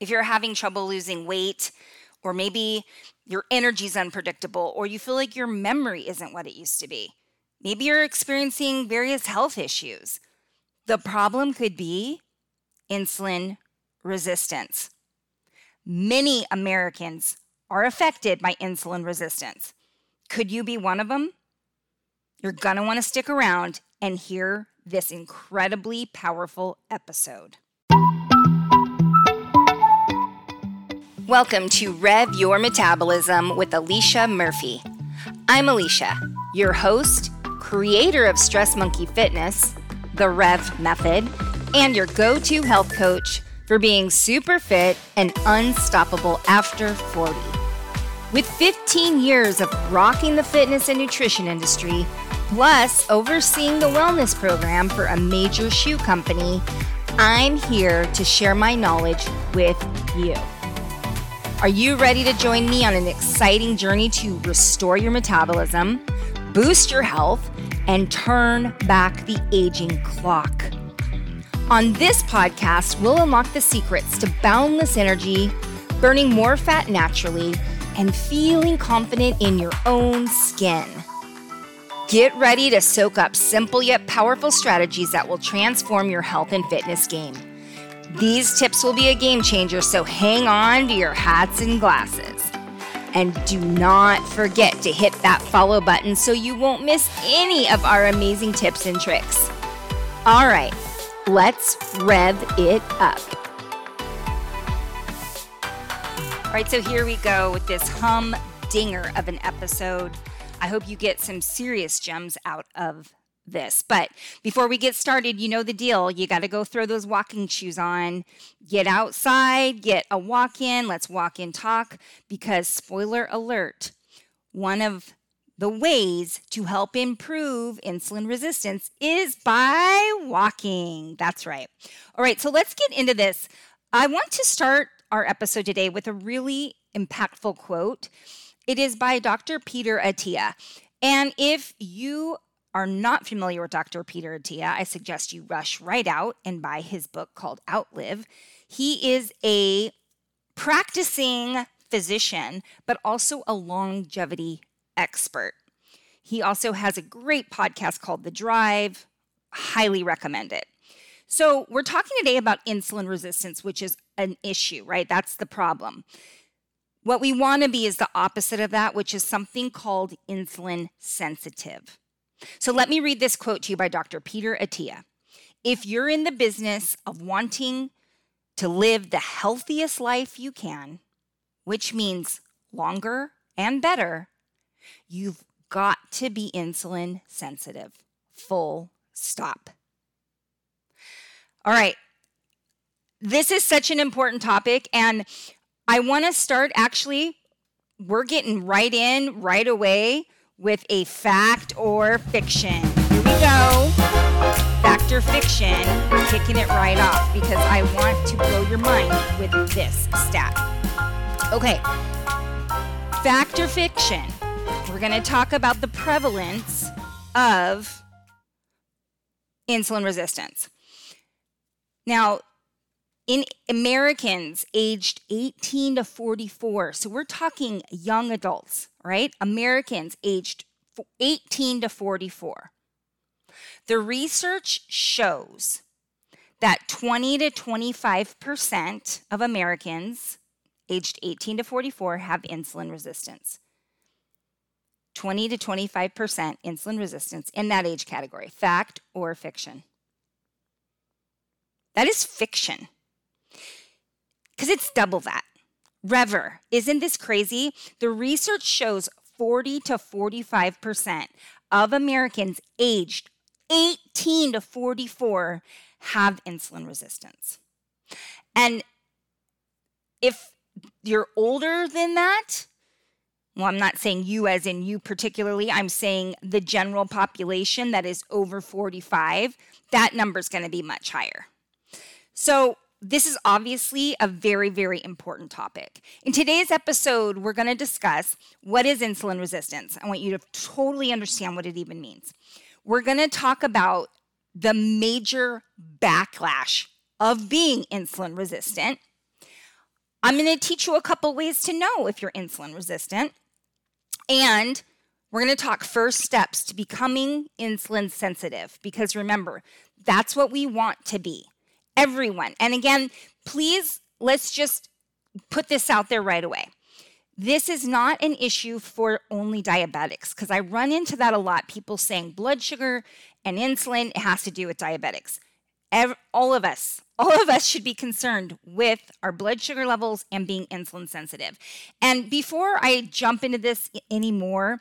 If you're having trouble losing weight, or maybe your energy's unpredictable, or you feel like your memory isn't what it used to be, maybe you're experiencing various health issues. The problem could be insulin resistance. Many Americans are affected by insulin resistance. Could you be one of them? You're going to want to stick around and hear this incredibly powerful episode. Welcome to Rev Your Metabolism with Alicia Murphy. I'm Alicia, your host, creator of Stress Monkee Fitness, the Rev Method, and your go to health coach for being super fit and unstoppable after 40. With 15 years of rocking the fitness and nutrition industry, plus overseeing the wellness program for a major shoe company, I'm here to share my knowledge with you. Are you ready to join me on an exciting journey to restore your metabolism, boost your health, and turn back the aging clock? On this podcast, we'll unlock the secrets to boundless energy, burning more fat naturally, and feeling confident in your own skin. Get ready to soak up simple yet powerful strategies that will transform your health and fitness game. These tips will be a game changer, so hang on to your hats and glasses. And do not forget to hit that follow button so you won't miss any of our amazing tips and tricks. All right, let's rev it up. All right, so here we go with this humdinger of an episode. I hope you get some serious gems out of this. But before we get started, you know the deal. You got to go throw those walking shoes on, get outside, get a walk in. Let's walk in talk because, spoiler alert, one of the ways to help improve insulin resistance is by walking. That's right. All right, so let's get into this. I want to start our episode today with a really impactful quote. It is by Dr. Peter Attia. And if you are not familiar with Dr. Peter Attia, I suggest you rush right out and buy his book called Outlive. He is a practicing physician, but also a longevity expert. He also has a great podcast called The Drive. Highly recommend it. So, we're talking today about insulin resistance, which is an issue, right? That's the problem. What we want to be is the opposite of that, which is something called insulin sensitive. So let me read this quote to you by Dr. Peter Attia. If you're in the business of wanting to live the healthiest life you can, which means longer and better, you've got to be insulin sensitive. Full stop. All right. This is such an important topic, and I want to start actually, we're getting right in right away with a fact or fiction. Here we go. Fact or fiction. Kicking it right off because I want to blow your mind with this stat. Okay. Fact or fiction. We're going to talk about the prevalence of insulin resistance. Now, in Americans aged 18 to 44, so we're talking young adults, right? Americans aged 18 to 44. The research shows that 20 to 25% of Americans aged 18 to 44 have insulin resistance. 20 to 25% insulin resistance in that age category. Fact or fiction? That is fiction because it's double that. Rever, isn't this crazy? The research shows 40 to 45% of Americans aged 18 to 44 have insulin resistance. And if you're older than that, well, I'm not saying you as in you particularly, I'm saying the general population that is over 45, that number is going to be much higher. So, this is obviously a very, very important topic. In today's episode, we're going to discuss what is insulin resistance. I want you to totally understand what it even means. We're going to talk about the major backlash of being insulin resistant. I'm going to teach you a couple ways to know if you're insulin resistant. And we're going to talk first steps to becoming insulin sensitive because remember, that's what we want to be. Everyone. And again, please let's just put this out there right away. This is not an issue for only diabetics because I run into that a lot. People saying blood sugar and insulin it has to do with diabetics. Every, all of us, all of us should be concerned with our blood sugar levels and being insulin sensitive. And before I jump into this anymore,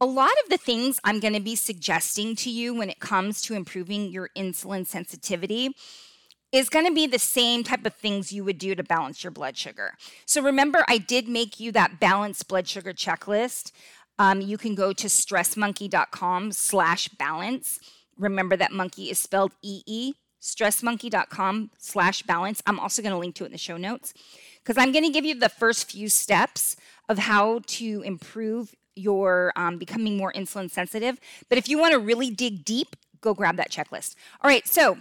a lot of the things I'm going to be suggesting to you when it comes to improving your insulin sensitivity is going to be the same type of things you would do to balance your blood sugar. So remember, I did make you that balanced blood sugar checklist. Um, you can go to stressmonkee.com slash balance. Remember that monkey is spelled E-E, stressmonkee.com slash balance. I'm also going to link to it in the show notes because I'm going to give you the first few steps of how to improve your um, becoming more insulin sensitive. But if you want to really dig deep, go grab that checklist. All right, so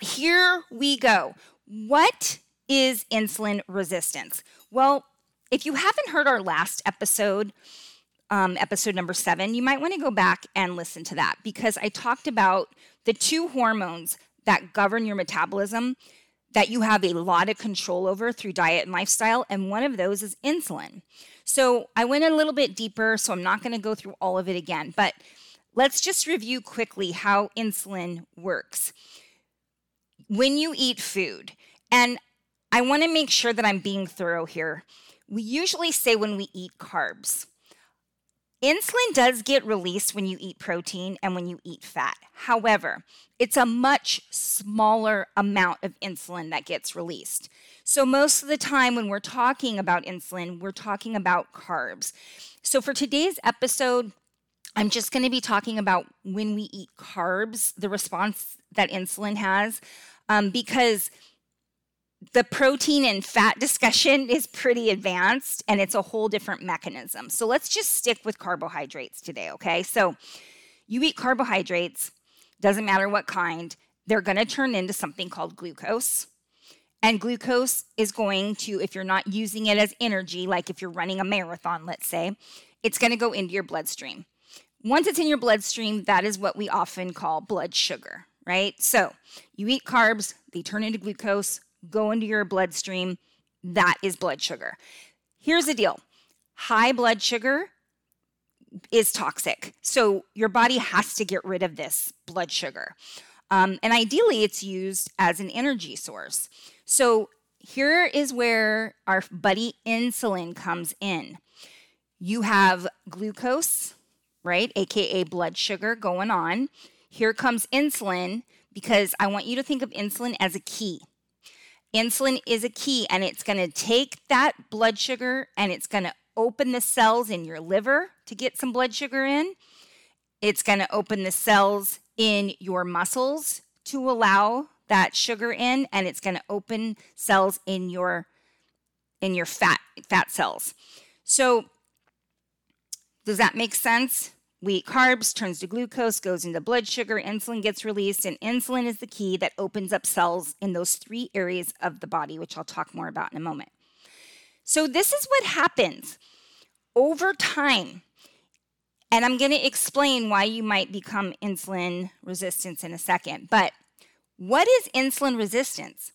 here we go. What is insulin resistance? Well, if you haven't heard our last episode, um, episode number seven, you might want to go back and listen to that because I talked about the two hormones that govern your metabolism that you have a lot of control over through diet and lifestyle, and one of those is insulin. So I went a little bit deeper, so I'm not going to go through all of it again, but let's just review quickly how insulin works when you eat food, and I want to make sure that I'm being thorough here. We usually say when we eat carbs. Insulin does get released when you eat protein and when you eat fat. However, it's a much smaller amount of insulin that gets released. So, most of the time when we're talking about insulin, we're talking about carbs. So, for today's episode, I'm just going to be talking about when we eat carbs, the response that insulin has um, because the protein and fat discussion is pretty advanced and it's a whole different mechanism. So let's just stick with carbohydrates today, okay? So you eat carbohydrates, doesn't matter what kind, they're going to turn into something called glucose. And glucose is going to, if you're not using it as energy, like if you're running a marathon, let's say, it's going to go into your bloodstream. Once it's in your bloodstream, that is what we often call blood sugar, right? So you eat carbs, they turn into glucose, go into your bloodstream. That is blood sugar. Here's the deal high blood sugar is toxic. So your body has to get rid of this blood sugar. Um, and ideally, it's used as an energy source. So here is where our buddy insulin comes in. You have glucose, right, AKA blood sugar going on. Here comes insulin because I want you to think of insulin as a key. Insulin is a key, and it's going to take that blood sugar and it's going to open the cells in your liver to get some blood sugar in. It's going to open the cells in your muscles to allow that sugar in, and it's going to open cells in your in your fat fat cells. So, does that make sense? We eat carbs, turns to glucose, goes into blood sugar, insulin gets released, and insulin is the key that opens up cells in those three areas of the body, which I'll talk more about in a moment. So, this is what happens over time. And I'm going to explain why you might become insulin resistance in a second. But what is insulin resistance?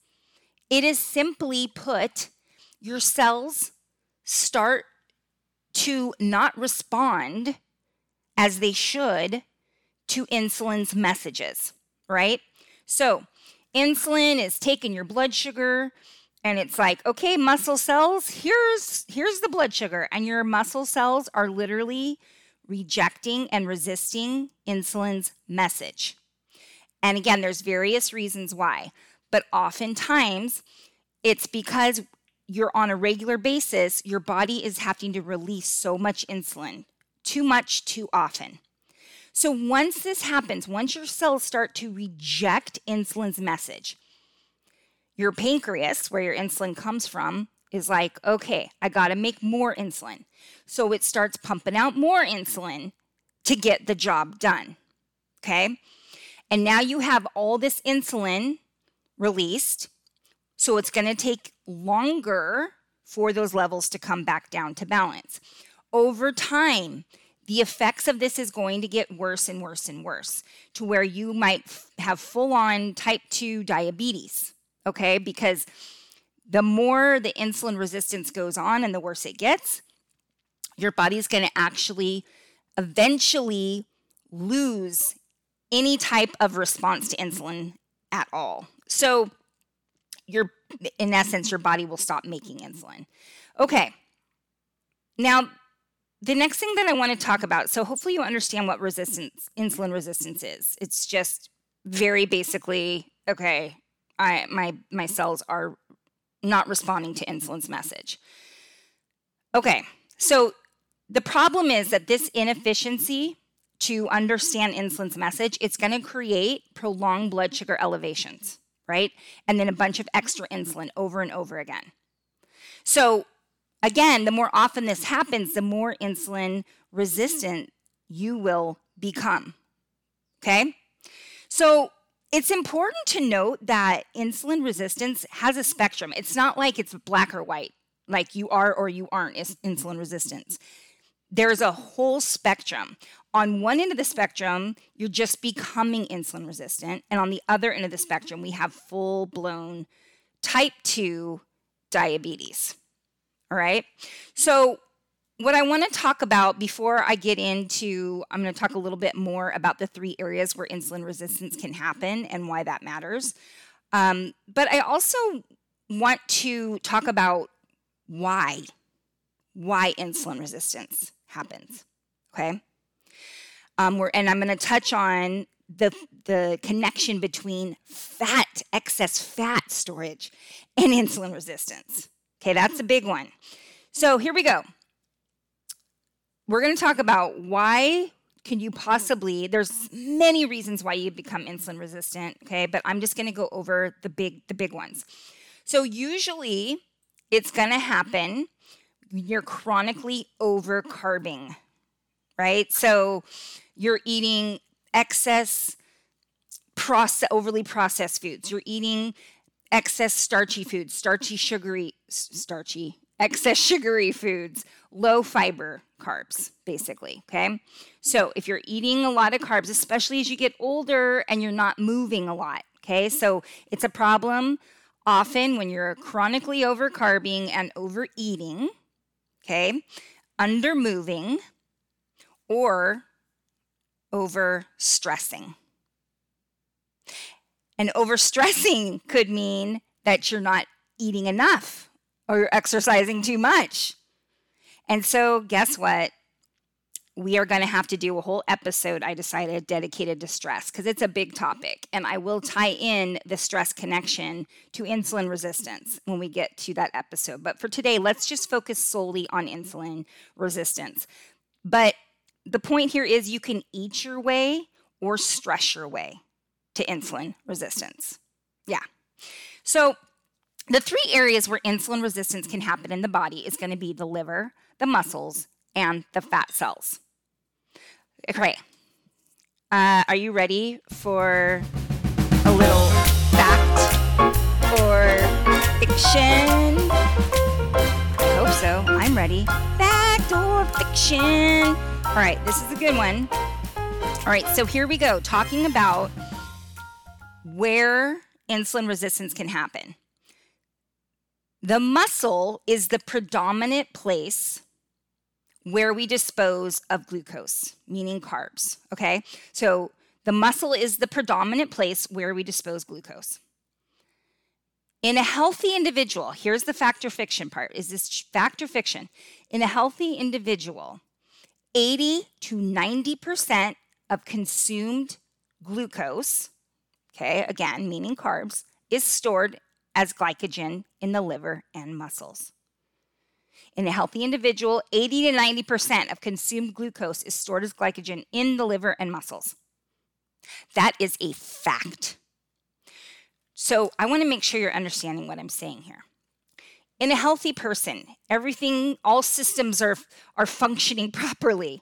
It is simply put, your cells start to not respond as they should to insulin's messages, right? So, insulin is taking your blood sugar and it's like, okay, muscle cells, here's here's the blood sugar and your muscle cells are literally rejecting and resisting insulin's message. And again, there's various reasons why, but oftentimes it's because you're on a regular basis, your body is having to release so much insulin too much too often. So once this happens, once your cells start to reject insulin's message, your pancreas, where your insulin comes from, is like, okay, I got to make more insulin. So it starts pumping out more insulin to get the job done. Okay? And now you have all this insulin released. So it's to take longer for those levels to come back down to balance. Over time, the effects of this is going to get worse and worse and worse to where you might f- have full on type 2 diabetes, okay? Because the more the insulin resistance goes on and the worse it gets, your body's going to actually eventually lose any type of response to insulin at all. So, your in essence, your body will stop making insulin. Okay. Now, the next thing that I want to talk about, so hopefully you understand what resistance, insulin resistance is. It's just very basically, okay, I my my cells are not responding to insulin's message. Okay, so the problem is that this inefficiency to understand insulin's message, it's going to create prolonged blood sugar elevations, right? And then a bunch of extra insulin over and over again. So again, the more often this happens, the more insulin resistant you will become. Okay? So it's important to note that insulin resistance has a spectrum. It's not like it's black or white, like you are or you aren't insulin resistance. There's a whole spectrum. On one end of the spectrum, you're just becoming insulin resistant. And on the other end of the spectrum, we have full blown type 2 diabetes. All right. So, what I want to talk about before I get into, I'm going to talk a little bit more about the three areas where insulin resistance can happen and why that matters. Um, but I also want to talk about why, why insulin resistance happens. Okay. Um, and I'm going to touch on the the connection between fat, excess fat storage, and insulin resistance. Okay, that's a big one. So here we go. We're going to talk about why can you possibly there's many reasons why you become insulin resistant, okay? But I'm just going to go over the big the big ones. So usually it's going to happen when you're chronically over carbing, right? So you're eating excess process overly processed foods. You're eating excess starchy foods, starchy, sugary, starchy, excess sugary foods, low fiber carbs, basically. Okay. So if you're eating a lot of carbs, especially as you get older and you're not moving a lot, okay, so it's a problem often when you're chronically overcarbing and overeating, okay, under moving, or over stressing. And overstressing could mean that you're not eating enough or you're exercising too much. And so, guess mm-hmm. what? We are going to have to do a whole episode, I decided, dedicated to stress because it's a big topic. And I will mm-hmm. tie in the stress connection to insulin resistance when we get to that episode. But for today, let's just focus solely on insulin resistance. But the point here is you can eat your way or stress your way to insulin resistance. Yeah. So, the three areas where insulin resistance can happen in the body is going to be the liver, the muscles, and the fat cells. Okay. Uh, are you ready for a little fact or fiction? I hope so. I'm ready. Fact or fiction? All right, this is a good one. All right, so here we go. Talking about where insulin resistance can happen. The muscle is the predominant place where we dispose of glucose, meaning carbs. Okay, so the muscle is the predominant place where we dispose glucose. In a healthy individual, here's the factor fiction part is this factor fiction? In a healthy individual, 80 to 90% of consumed glucose okay, again, meaning carbs, is stored as glycogen in the liver and muscles. In a healthy individual, 80 to 90% of consumed glucose is stored as glycogen in the liver and muscles. That is a fact. So I want to make sure you're understanding what I'm saying here. In a healthy person, everything, all systems are, are functioning properly.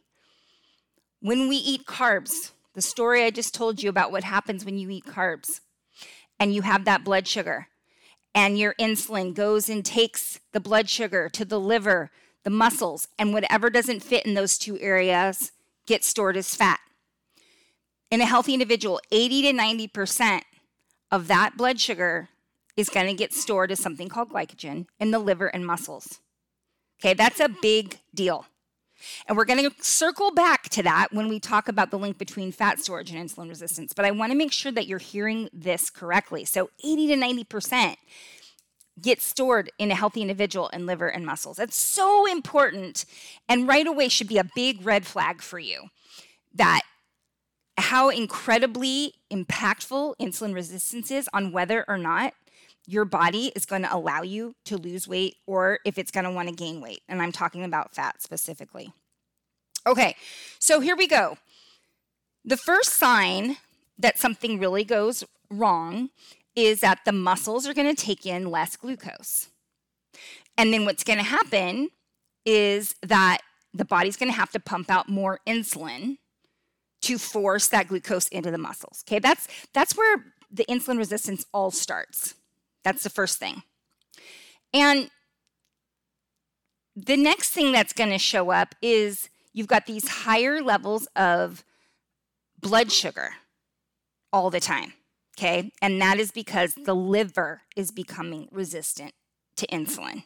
When we eat carbs, the story I just told you about what happens when you eat carbs and you have that blood sugar. And your insulin goes and takes the blood sugar to the liver, the muscles, and whatever doesn't fit in those two areas gets stored as fat. In a healthy individual, 80 to 90% of that blood sugar is going to get stored as something called glycogen in the liver and muscles. Okay, that's a big deal. And we're going to circle back to that when we talk about the link between fat storage and insulin resistance. But I want to make sure that you're hearing this correctly. So 80 to 90% get stored in a healthy individual in liver and muscles. That's so important and right away should be a big red flag for you that how incredibly impactful insulin resistance is on whether or not your body is going to allow you to lose weight or if it's going to want to gain weight. And I'm talking about fat specifically. Okay, so here we go. The first sign that something really goes wrong is that the muscles are going to take in less glucose. And then what's going to happen is that the body's going to have to pump out more insulin to force that glucose into the muscles. Okay, that's that's where the insulin resistance all starts. That's the first thing. And the next thing that's going to show up is you've got these higher levels of blood sugar all the time. Okay. And that is because the liver is becoming resistant to insulin.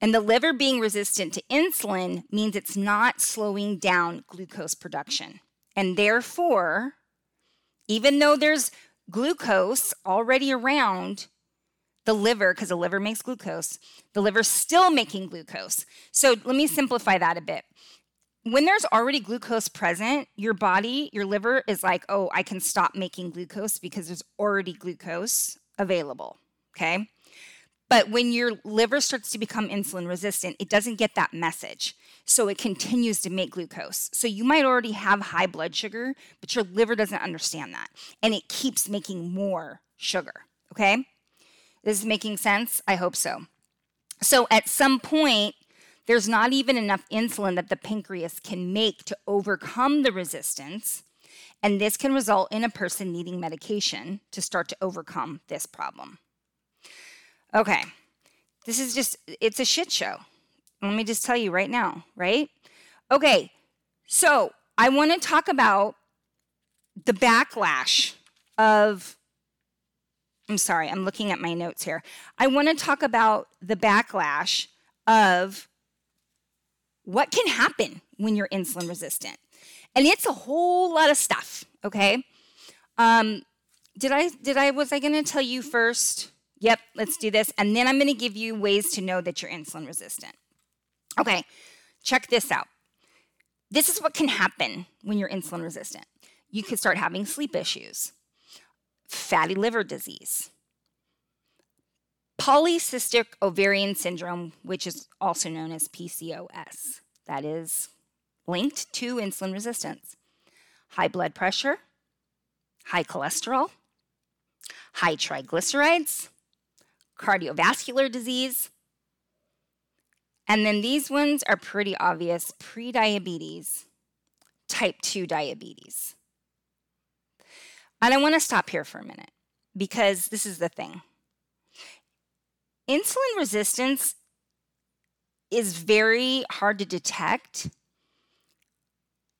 And the liver being resistant to insulin means it's not slowing down glucose production. And therefore, even though there's glucose already around the liver, because the liver makes glucose, the liver's still making glucose. So let me simplify that a bit. When there's already glucose present, your body, your liver is like, oh, I can stop making glucose because there's already glucose available. Okay. But when your liver starts to become insulin resistant, it doesn't get that message. So it continues to make glucose. So you might already have high blood sugar, but your liver doesn't understand that. And it keeps making more sugar. Okay? This is making sense? I hope so. So at some point, there's not even enough insulin that the pancreas can make to overcome the resistance. And this can result in a person needing medication to start to overcome this problem. Okay. This is just, it's a shit show. Let me just tell you right now, right? Okay. So I want to talk about the backlash of, I'm sorry, I'm looking at my notes here. I want to talk about the backlash of what can happen when you're insulin resistant. And it's a whole lot of stuff, okay? Um, did I did I was I going to tell you first Yep, let's do this. And then I'm going to give you ways to know that you're insulin resistant. Okay, check this out. This is what can happen when you're insulin resistant. You could start having sleep issues, fatty liver disease, polycystic ovarian syndrome, which is also known as PCOS. That is linked to insulin resistance, high blood pressure, high cholesterol, high triglycerides, cardiovascular disease. And then these ones are pretty obvious prediabetes, type 2 diabetes. And I want to stop here for a minute because this is the thing. Insulin resistance is very hard to detect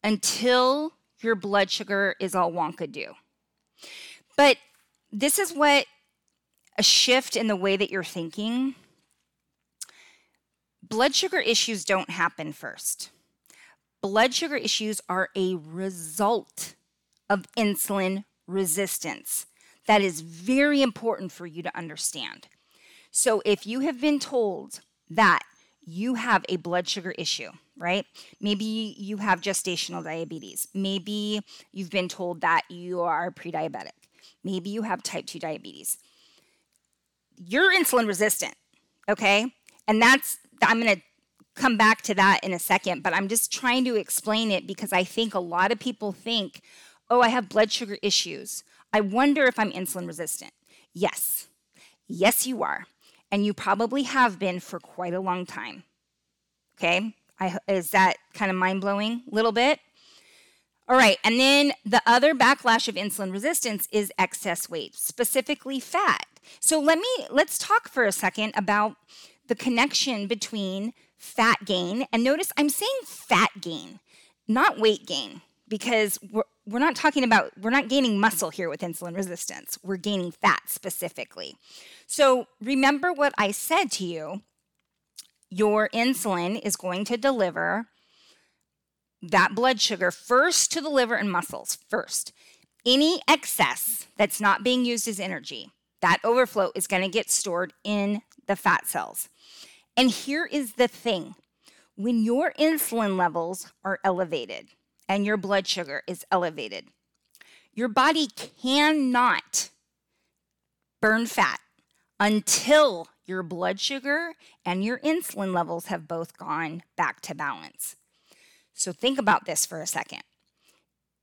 until your blood sugar is all wonka do. But this is what a shift in the way that you're thinking, blood sugar issues don't happen first. Blood sugar issues are a result of insulin resistance. That is very important for you to understand. So, if you have been told that you have a blood sugar issue, right? Maybe you have gestational diabetes. Maybe you've been told that you are pre diabetic. Maybe you have type 2 diabetes you're insulin resistant, okay? And that's, I'm gonna come back to that in a second, but I'm just trying to explain it because I think a lot of people think, oh, I have blood sugar issues. I wonder if I'm insulin resistant. Yes, yes, you are. And you probably have been for quite a long time. Okay, I, is that kind of mind blowing? A little bit? All right, and then the other backlash of insulin resistance is excess weight, specifically fat. So let me let's talk for a second about the connection between fat gain and notice I'm saying fat gain, not weight gain because we're, we're not talking about we're not gaining muscle here with insulin resistance. We're gaining fat specifically. So remember what I said to you. Your insulin is going to deliver that blood sugar first to the liver and muscles first. Any excess that's not being used as energy, that overflow is going to get stored in the fat cells. And here is the thing when your insulin levels are elevated and your blood sugar is elevated, your body cannot burn fat until your blood sugar and your insulin levels have both gone back to balance. So think about this for a second.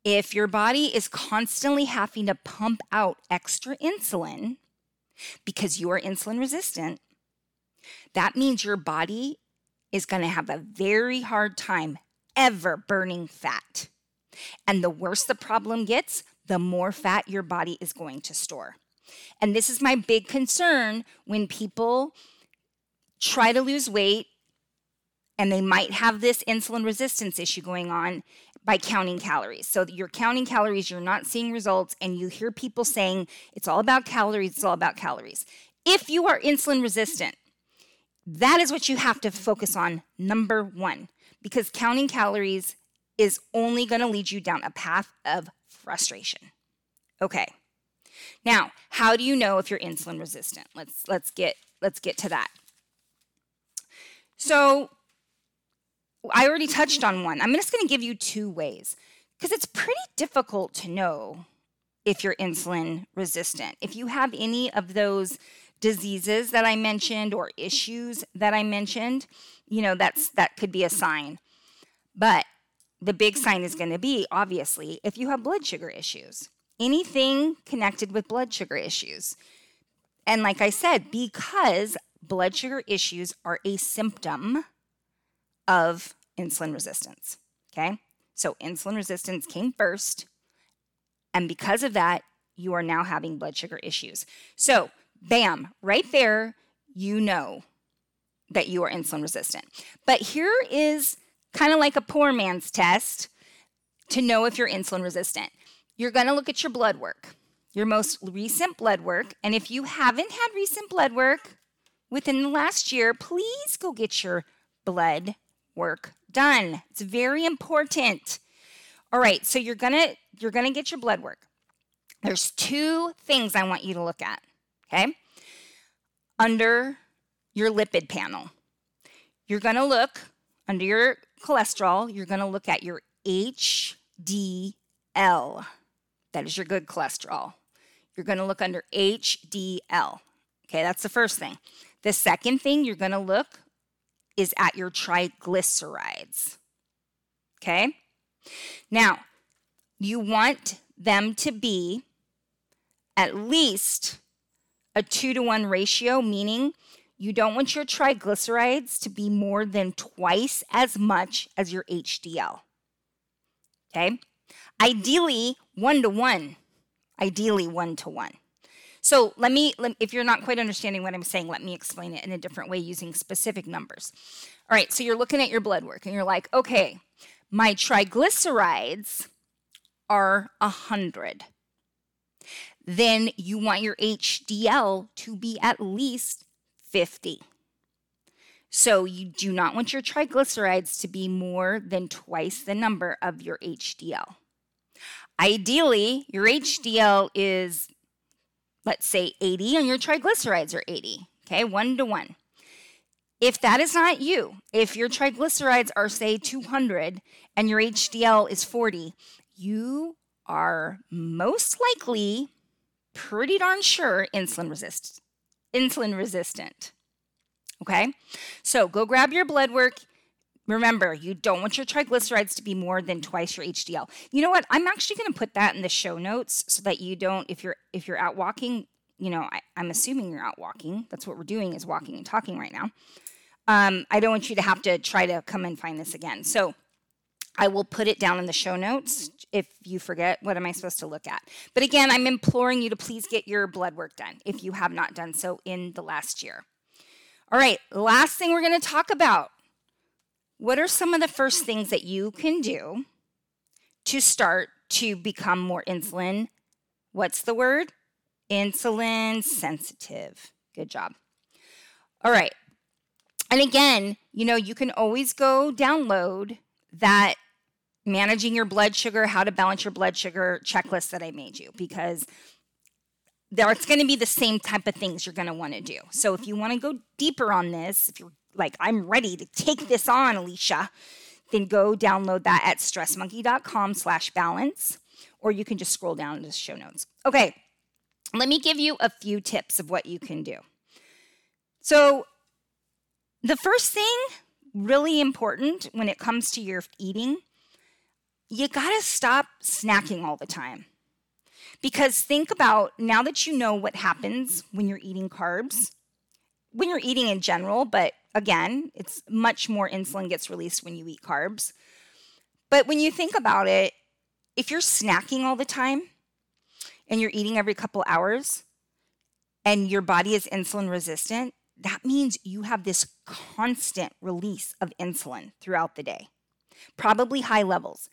If your body is constantly having to pump out extra insulin because you are insulin resistant, that means your body is going to have a very hard time ever burning fat. And the worse the problem gets, the more fat your body is going to store. And this is my big concern when people try to lose weight and they might have this insulin resistance issue going on by counting calories. So you're counting calories, you're not seeing results, and you hear people saying it's all about calories, it's all about calories. If you are insulin resistant, that is what you have to focus on, number one, because counting calories is only going to lead you down a path of frustration. Okay. Now, how do you know if you're insulin resistant? Let's let's get let's get to that. So, I already touched on one. I'm just going to give you two ways because it's pretty difficult to know if you're insulin resistant. If you have any of those diseases that I mentioned or issues that I mentioned, you know, that's that could be a sign. But the big sign is going to be obviously if you have blood sugar issues. Anything connected with blood sugar issues. And like I said, because blood sugar issues are a symptom of insulin resistance. Okay? So insulin resistance came first. And because of that, you are now having blood sugar issues. So, bam, right there, you know that you are insulin resistant. But here is kind of like a poor man's test to know if you're insulin resistant. You're going to look at your blood work, your most recent blood work. And if you haven't had recent blood work within the last year, please go get your blood work done. It's very important. All right, so you're going to you're going to get your blood work. There's two things I want you to look at, okay? Under your lipid panel. You're going to look under your cholesterol, you're going to look at your HDL. That is your good cholesterol. You're going to look under HDL. Okay, that's the first thing. The second thing you're going to look is at your triglycerides. Okay? Now, you want them to be at least a two to one ratio, meaning you don't want your triglycerides to be more than twice as much as your HDL. Okay? Ideally, one to one. Ideally, one to one. So let me, if you're not quite understanding what I'm saying, let me explain it in a different way using specific numbers. All right, so you're looking at your blood work and you're like, okay, my triglycerides are 100. Then you want your HDL to be at least 50. So you do not want your triglycerides to be more than twice the number of your HDL. Ideally, your HDL is, let's say, 80 and your triglycerides are 80, okay, one to one. If that is not you, if your triglycerides are, say, 200 and your HDL is 40, you are most likely pretty darn sure insulin resistant insulin resistant. Okay? So go grab your blood work. Remember, you don't want your triglycerides to be more than twice your HDL. You know what? I'm actually going to put that in the show notes so that you don't if you're if you're out walking, you know, I, am assuming you're out walking. That's what we're doing is walking and talking right now. Um, I don't want you to have to try to come and find this again. So I will put it down in the show notes. If you forget, what am I supposed to look at? But again, I'm imploring you to please get your blood work done if you have not done so in the last year. All right, last thing we're going to talk about. What are some of the first things that you can do to start to become more insulin? What's the word? Insulin sensitive. Good job. All right. And again, you know, you can always go download that managing your blood sugar, how to balance your blood sugar checklist that I made you because there it's going to be the same type of things you're going to want to do. So if you want to go deeper on this, if you're like, I'm ready to take this on, Alicia, then go download that at stressmonkee.com slash balance, or you can just scroll down to the show notes. Okay, let me give you a few tips of what you can do. So the first thing, really important when it comes to your eating, you got to stop snacking all the time. Because think about now that you know what happens when you're eating carbs, when you're eating in general, but again, it's much more insulin gets released when you eat carbs. But when you think about it, if you're snacking all the time and you're eating every couple hours and your body is insulin resistant, that means you have this constant release of insulin throughout the day, probably high levels.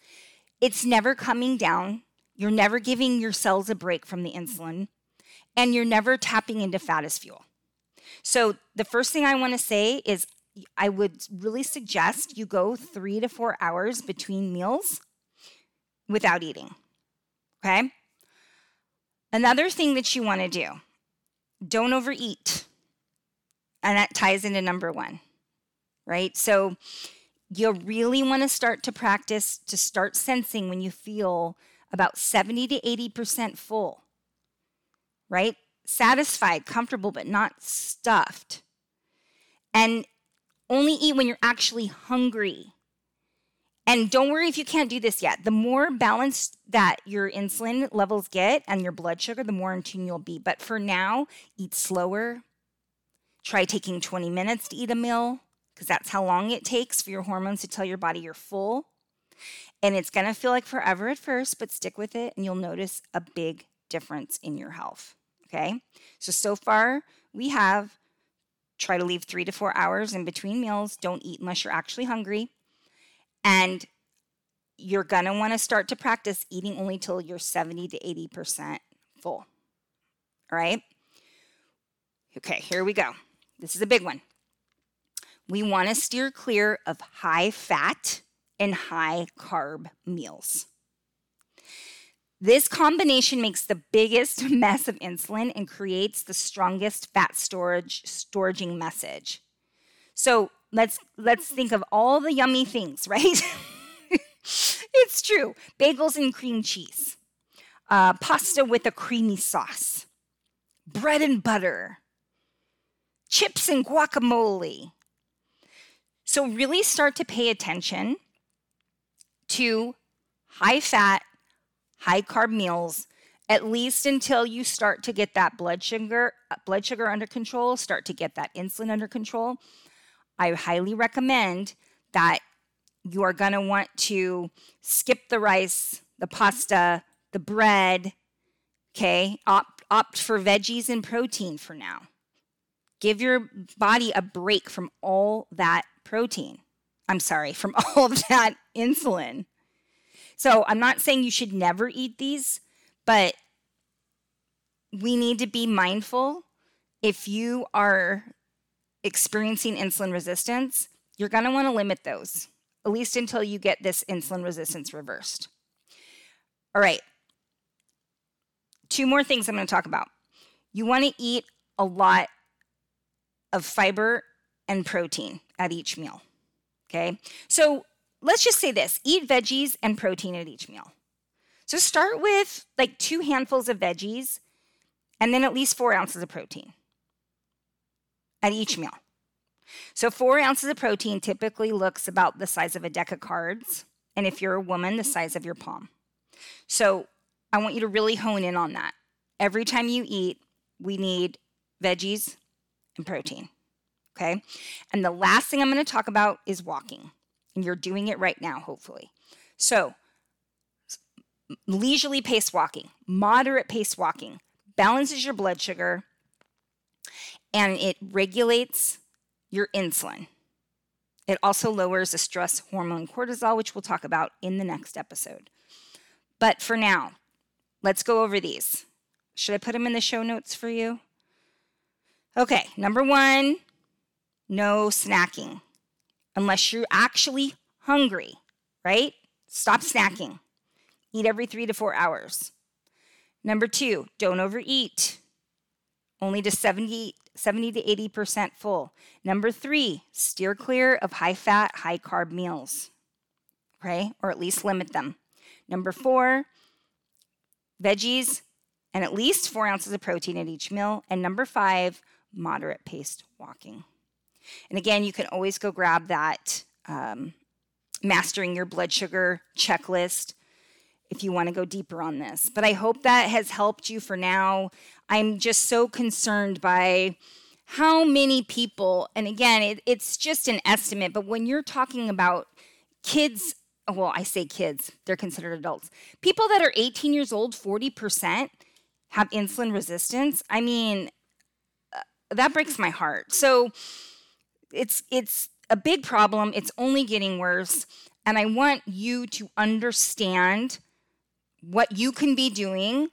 It's never coming down. You're never giving your cells a break from the insulin, and you're never tapping into fat as fuel. So, the first thing I want to say is I would really suggest you go three to four hours between meals without eating. Okay? Another thing that you want to do don't overeat. And that ties into number one, right? So, you really want to start to practice to start sensing when you feel about 70 to 80% full, right? Satisfied, comfortable, but not stuffed. And only eat when you're actually hungry. And don't worry if you can't do this yet. The more balanced that your insulin levels get and your blood sugar, the more in tune you'll be. But for now, eat slower. Try taking 20 minutes to eat a meal because that's how long it takes for your hormones to tell your body you're full. And it's going to feel like forever at first, but stick with it and you'll notice a big difference in your health. Okay. So, so far we have try to leave three to four hours in between meals. Don't eat unless you're actually hungry. And you're going to want to start to practice eating only till you're 70 to 80% full. All right. Okay, here we go. This is a big one we want to steer clear of high fat and high carb meals. This combination makes the biggest mess of insulin and creates the strongest fat storage storaging message. So let's let's think of all the yummy things, right? it's true. Bagels and cream cheese, uh, pasta with a creamy sauce, bread and butter, chips and guacamole, so, really start to pay attention to high fat, high carb meals at least until you start to get that blood sugar uh, blood sugar under control, start to get that insulin under control. I highly recommend that you are going to want to skip the rice, the pasta, the bread, okay? Opt opt for veggies and protein for now. Give your body a break from all that protein. I'm sorry, from all that insulin. So I'm not saying you should never eat these, but we need to be mindful if you are experiencing insulin resistance, you're going to want to limit those, at least until you get this insulin resistance reversed. All right. Two more things I'm going to talk about. You want to eat a lot of fiber and protein at each meal. Okay, so let's just say this eat veggies and protein at each meal. So start with like two handfuls of veggies and then at least four ounces of protein at each meal. So, four ounces of protein typically looks about the size of a deck of cards. And if you're a woman, the size of your palm. So, I want you to really hone in on that. Every time you eat, we need veggies and protein. Okay. And the last thing I'm going to talk about is walking. And you're doing it right now, hopefully. So, leisurely pace walking, moderate pace walking balances your blood sugar and it regulates your insulin. It also lowers the stress hormone cortisol, which we'll talk about in the next episode. But for now, let's go over these. Should I put them in the show notes for you? Okay, number one, no snacking unless you're actually hungry, right? Stop snacking. Eat every three to four hours. Number two, don't overeat. Only to 70, 70 to 80% full. Number three, steer clear of high fat, high carb meals, okay? Or at least limit them. Number four, veggies and at least four ounces of protein at each meal. And number five, moderate paced walking. And again, you can always go grab that um, mastering your blood sugar checklist if you want to go deeper on this. But I hope that has helped you for now. I'm just so concerned by how many people, and again, it, it's just an estimate, but when you're talking about kids, well, I say kids, they're considered adults, people that are 18 years old, 40% have insulin resistance. I mean, uh, that breaks my heart. So it's it's a big problem. It's only getting worse. And I want you to understand what you can be doing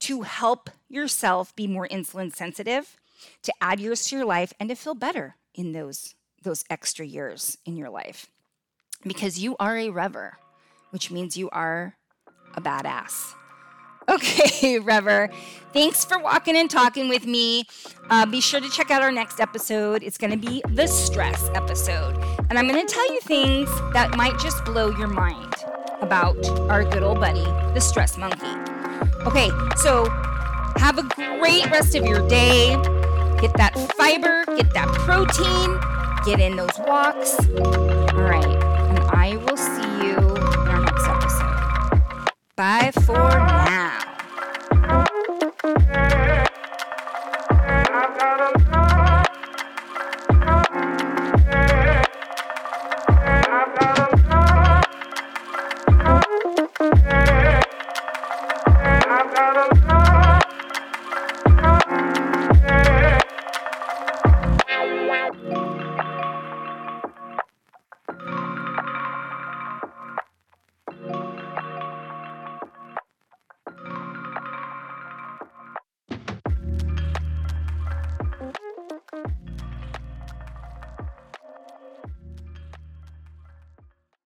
to help yourself be more insulin sensitive, to add years to your life, and to feel better in those, those extra years in your life. Because you are a rever, which means you are a badass. Okay, Rever. Thanks for walking and talking with me. Uh, be sure to check out our next episode. It's going to be the stress episode. And I'm going to tell you things that might just blow your mind about our good old buddy, the Stress Monkee. Okay, so have a great rest of your day. Get that fiber, get that protein, get in those walks. All right, Bye for now.